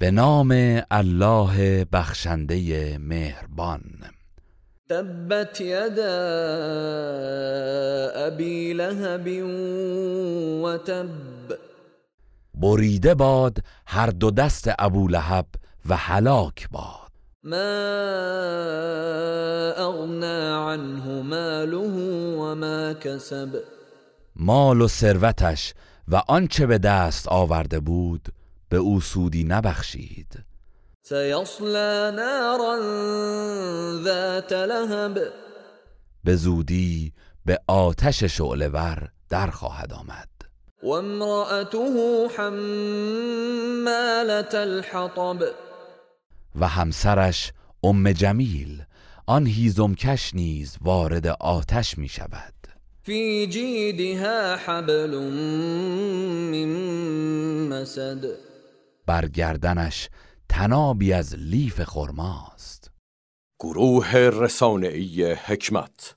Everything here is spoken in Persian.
به نام الله بخشنده مهربان. تبت يدا أبي لهب وتب بریده باد هر دو دست ابولهب و هلاک باد. ما أغنى عنه ماله وما كسب مال و ثروتش و آنچه به دست آورده بود به او سودی نبخشید. سيصلى نارا ذات لهب. به زودی به آتش شعلهور در خواهد آمد. وامرأته حمالة الحطب. و همسرش ام جمیل آن هیزمکش نیز وارد آتش می شود. في جيدها حبل من مسد. بر گردنش تنابی از لیف خرماست. گروه رسانه‌ای حکمت